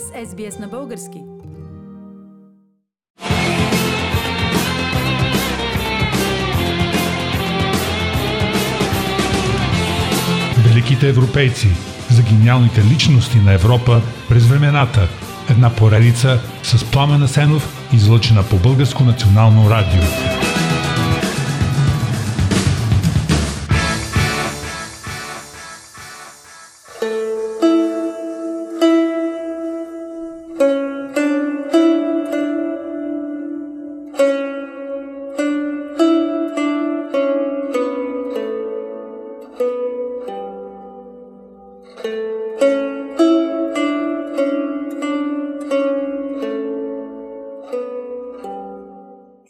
сте с SBS на български. Великите европейци за гениалните личности на Европа през времената. Една поредица с Пламена Сенов, излъчена по Българско национално радио.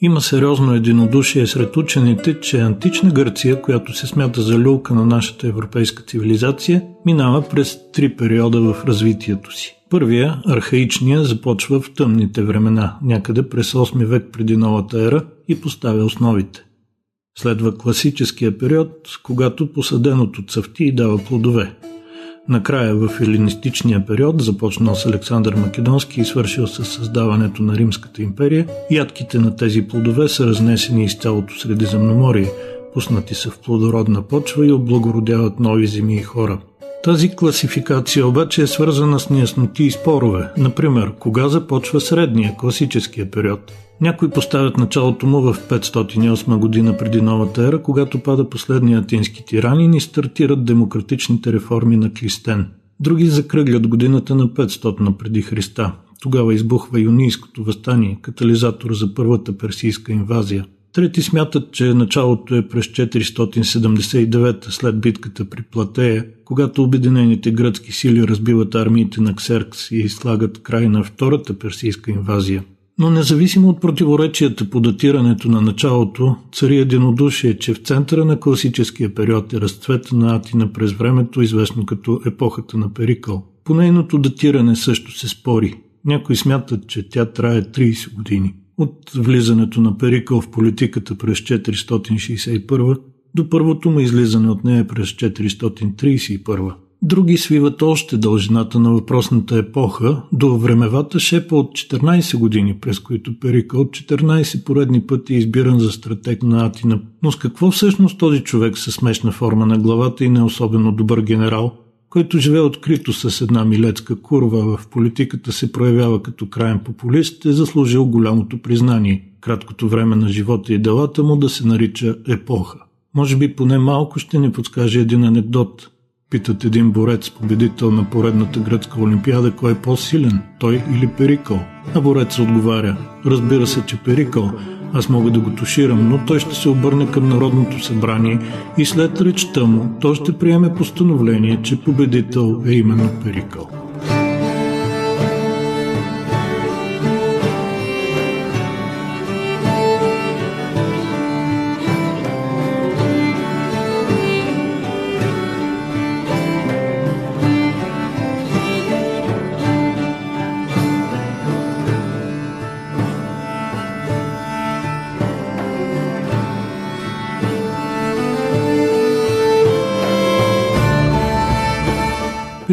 Има сериозно единодушие сред учените, че антична Гърция, която се смята за люлка на нашата европейска цивилизация, минава през три периода в развитието си. Първия, архаичния, започва в тъмните времена, някъде през 8 век преди новата ера и поставя основите. Следва класическия период, когато посаденото цъфти и дава плодове. Накрая в елинистичния период, започнал с Александър Македонски и свършил с създаването на Римската империя, ядките на тези плодове са разнесени из цялото Средиземноморие, пуснати са в плодородна почва и облагородяват нови земи и хора. Тази класификация обаче е свързана с неясноти и спорове. Например, кога започва средния, класическия период? Някои поставят началото му в 508 година преди новата ера, когато пада последния атински тиранин и стартират демократичните реформи на Клистен. Други закръглят годината на 500 преди Христа. Тогава избухва юнийското възстание, катализатор за първата персийска инвазия. Трети смятат, че началото е през 479 след битката при Платея, когато обединените гръцки сили разбиват армиите на Ксеркс и слагат край на втората персийска инвазия. Но независимо от противоречията по датирането на началото, цари единодушие, че в центъра на класическия период е разцвета на Атина през времето, известно като епохата на Перикъл. По нейното датиране също се спори. Някои смятат, че тя трае 30 години. От влизането на Перикъл в политиката през 461 до първото му излизане от нея през 431. Други свиват още дължината на въпросната епоха до времевата шепа от 14 години, през които Перикъл от 14 поредни пъти е избиран за стратег на Атина. Но с какво всъщност този човек със смешна форма на главата и не особено добър генерал, който живее открито с една милецка курва в политиката се проявява като краен популист, е заслужил голямото признание. Краткото време на живота и делата му да се нарича епоха. Може би поне малко ще ни подскаже един анекдот – Питат един борец, победител на поредната гръцка олимпиада, кой е по-силен, той или Перикъл. А борец отговаря, разбира се, че Перикъл, аз мога да го туширам, но той ще се обърне към Народното събрание и след речта му той ще приеме постановление, че победител е именно Перикъл.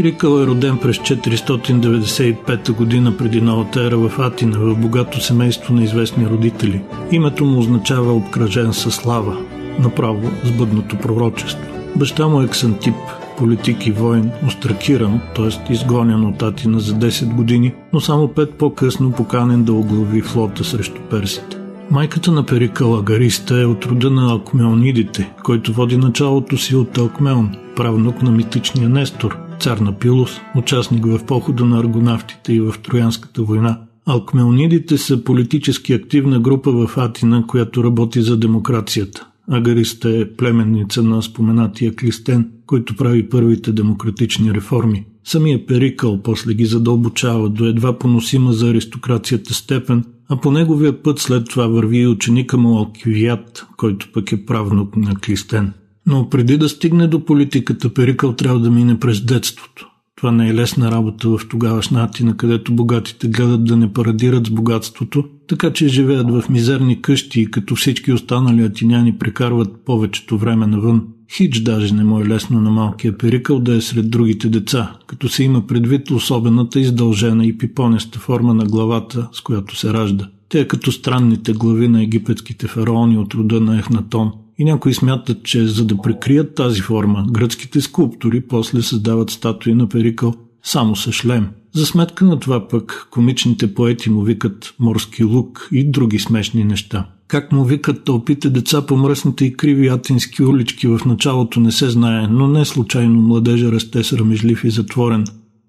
Пирикъл е роден през 495 година преди новата ера в Атина, в богато семейство на известни родители. Името му означава обкръжен със слава, направо с бъдното пророчество. Баща му е Ксантип, политик и воин, остракиран, т.е. изгонен от Атина за 10 години, но само пет по-късно поканен да оглави флота срещу персите. Майката на Перикъл Агариста е от рода на Алкмеонидите, който води началото си от Алкмеон, правнук на митичния Нестор, цар на Пилос, участник в похода на аргонавтите и в Троянската война. Алкмеонидите са политически активна група в Атина, която работи за демокрацията. Агариста е племенница на споменатия Клистен, който прави първите демократични реформи. Самия Перикъл после ги задълбочава до едва поносима за аристокрацията степен, а по неговия път след това върви и ученика му Алкивият, който пък е правнук на Клистен. Но преди да стигне до политиката, Перикъл трябва да мине през детството. Това не е лесна работа в тогавашна Атина, където богатите гледат да не парадират с богатството, така че живеят в мизерни къщи и като всички останали атиняни прекарват повечето време навън. Хич даже не му е лесно на малкия перикъл да е сред другите деца, като се има предвид особената издължена и пипонеста форма на главата, с която се ражда. Те като странните глави на египетските фараони от рода на Ехнатон. И някои смятат, че за да прикрият тази форма, гръцките скулптори после създават статуи на Перикъл само с шлем. За сметка на това пък комичните поети му викат морски лук и други смешни неща. Как му викат тълпите деца по мръсните и криви атински улички в началото не се знае, но не случайно младежа расте срамежлив и затворен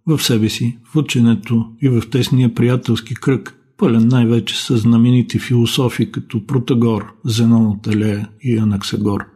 в себе си, в ученето и в тесния приятелски кръг, пълен най-вече с знаменити философи като Протагор, Зенон от и Анаксагор.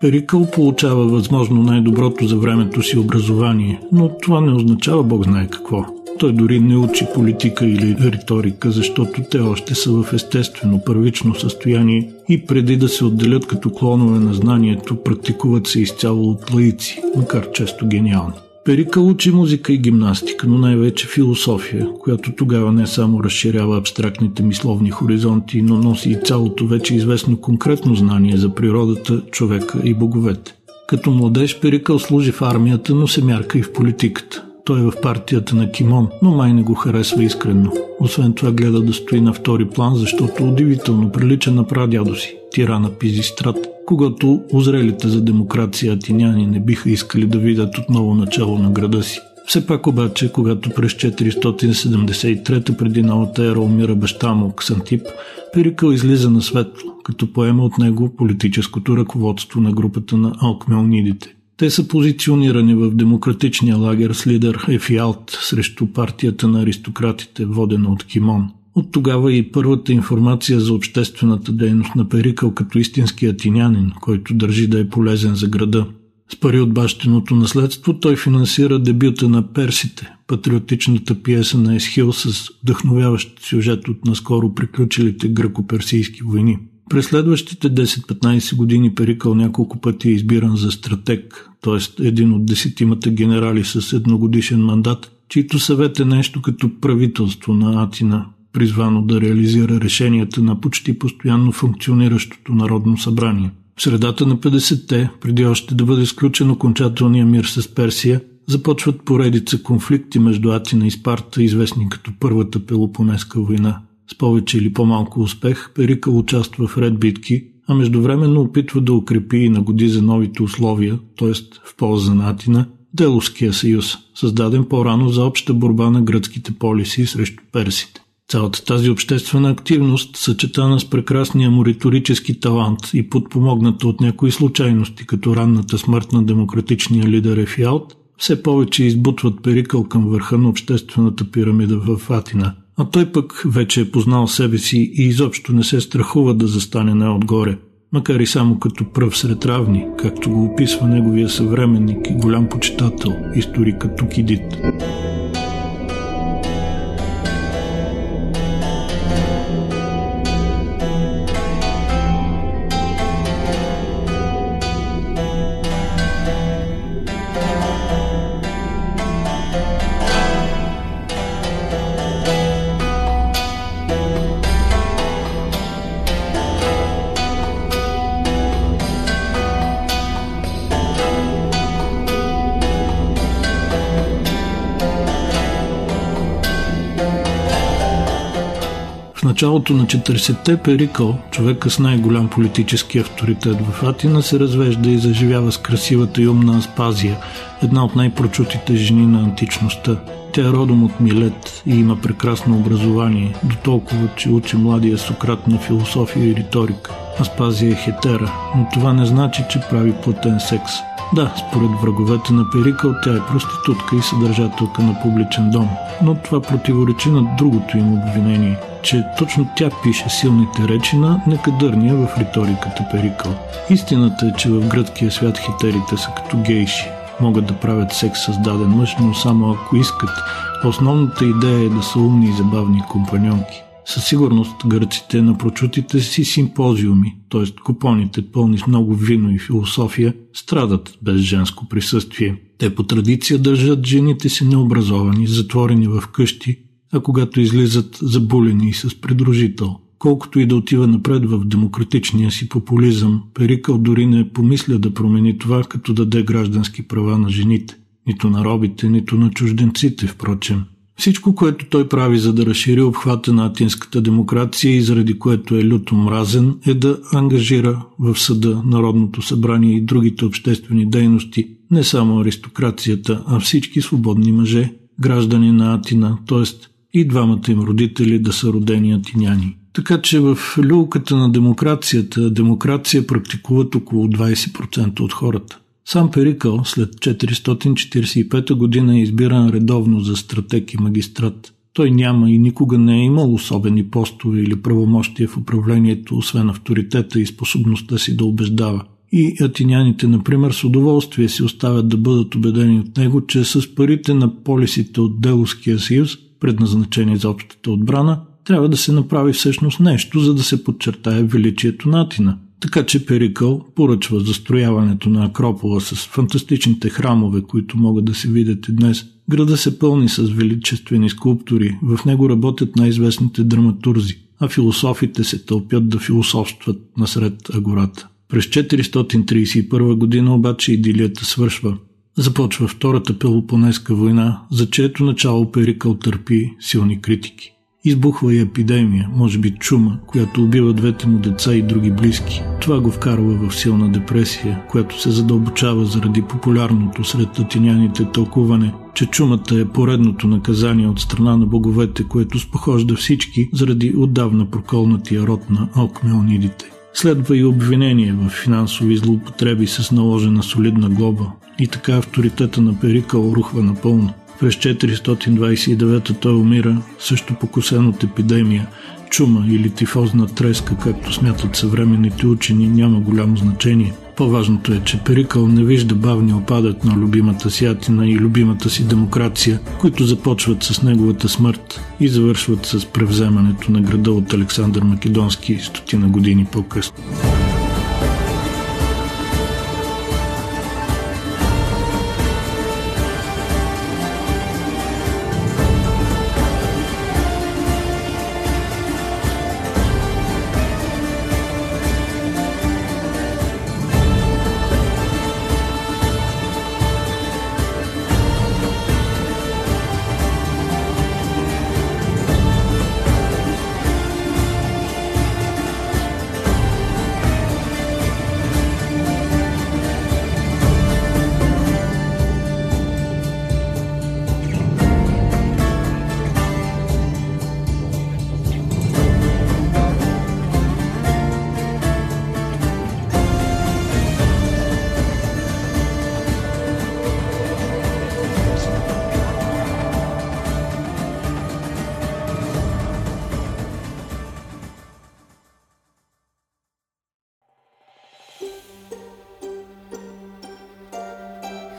Перикъл получава възможно най-доброто за времето си образование, но това не означава Бог знае какво. Той дори не учи политика или риторика, защото те още са в естествено първично състояние и преди да се отделят като клонове на знанието, практикуват се изцяло от лаици, макар често гениални. Перика учи музика и гимнастика, но най-вече философия, която тогава не само разширява абстрактните мисловни хоризонти, но носи и цялото вече известно конкретно знание за природата, човека и боговете. Като младеж Перикъл служи в армията, но се мярка и в политиката. Той е в партията на Кимон, но май не го харесва искрено. Освен това гледа да стои на втори план, защото удивително прилича на прадядо си, тирана Пизистрат, когато озрелите за демокрация атиняни не биха искали да видят отново начало на града си. Все пак обаче, когато през 473 преди новата ера умира баща му Ксантип, Перикъл излиза на светло, като поема от него политическото ръководство на групата на Алкмелнидите. Те са позиционирани в демократичния лагер с лидер Ефиалт срещу партията на аристократите, водена от Кимон. От тогава и първата информация за обществената дейност на Перикъл като истински атинянин, който държи да е полезен за града. С пари от бащиното наследство той финансира дебюта на Персите, патриотичната пиеса на Есхил с вдъхновяващ сюжет от наскоро приключилите гръко-персийски войни. През следващите 10-15 години Перикъл няколко пъти е избиран за стратег, т.е. един от десетимата генерали с едногодишен мандат, чийто съвет е нещо като правителство на Атина, призвано да реализира решенията на почти постоянно функциониращото Народно събрание. В средата на 50-те, преди още да бъде сключен окончателния мир с Персия, започват поредица конфликти между Атина и Спарта, известни като Първата Пелопонеска война. С повече или по-малко успех, Перикъл участва в ред битки, а междувременно опитва да укрепи и нагоди за новите условия, т.е. в полза на Атина, Деловския съюз, създаден по-рано за обща борба на гръцките полиси срещу персите. Цялата тази обществена активност, съчетана с прекрасния му риторически талант и подпомогната от някои случайности, като ранната смърт на демократичния лидер Ефиалт, все повече избутват Перикъл към върха на обществената пирамида в Атина. А той пък вече е познал себе си и изобщо не се страхува да застане най-отгоре, макар и само като пръв сред равни, както го описва неговия съвременник и голям почитател, историкът Тукидит. Началото на 40-те Перикъл, човека с най-голям политически авторитет в Атина, се развежда и заживява с красивата и умна Аспазия, една от най-прочутите жени на античността. Тя е родом от Милет и има прекрасно образование, до толкова, че учи младия Сократ на философия и риторика. Аспазия е хетера, но това не значи, че прави платен секс. Да, според враговете на Перикъл, тя е проститутка и съдържателка на публичен дом, но това противоречи на другото им обвинение – че точно тя пише силните речи на некадърния в риториката Перикъл. Истината е, че в гръцкия свят хитерите са като гейши. Могат да правят секс с даден мъж, но само ако искат. Основната идея е да са умни и забавни компаньонки. Със сигурност гърците на прочутите си симпозиуми, т.е. купоните пълни с много вино и философия, страдат без женско присъствие. Те по традиция държат жените си необразовани, затворени в къщи, а когато излизат забулени с придружител. Колкото и да отива напред в демократичния си популизъм, Перикъл дори не помисля да промени това, като даде граждански права на жените. Нито на робите, нито на чужденците, впрочем. Всичко, което той прави за да разшири обхвата на атинската демокрация и заради което е люто мразен, е да ангажира в съда Народното събрание и другите обществени дейности не само аристокрацията, а всички свободни мъже, граждани на Атина, т.е. и двамата им родители да са родени атиняни. Така че в люлката на демокрацията, демокрация практикуват около 20% от хората. Сам Перикъл след 445 година е избиран редовно за стратег и магистрат. Той няма и никога не е имал особени постове или правомощия в управлението, освен авторитета и способността си да убеждава. И атиняните, например, с удоволствие си оставят да бъдат убедени от него, че с парите на полисите от Деловския съюз, предназначени за общата отбрана, трябва да се направи всъщност нещо, за да се подчертае величието на Атина – така че Перикъл поръчва застрояването на Акропола с фантастичните храмове, които могат да се видят и днес. Града се пълни с величествени скулптури, в него работят най-известните драматурзи, а философите се тълпят да философстват насред агората. През 431 година обаче идилията свършва. Започва Втората Пелопонеска война, за чието начало Перикъл търпи силни критики. Избухва и епидемия, може би чума, която убива двете му деца и други близки. Това го вкарва в силна депресия, която се задълбочава заради популярното сред атиняните тълкуване, че чумата е поредното наказание от страна на боговете, което спохожда всички заради отдавна проколнатия род на алкмеонидите. Следва и обвинение в финансови злоупотреби с наложена солидна глоба. И така авторитета на Перикъл рухва напълно. През 429 той умира, също покусен от епидемия. Чума или тифозна треска, както смятат съвременните учени, няма голямо значение. По-важното е, че Перикъл не вижда бавния опадът на любимата си Атина и любимата си демокрация, които започват с неговата смърт и завършват с превземането на града от Александър Македонски стотина години по-късно.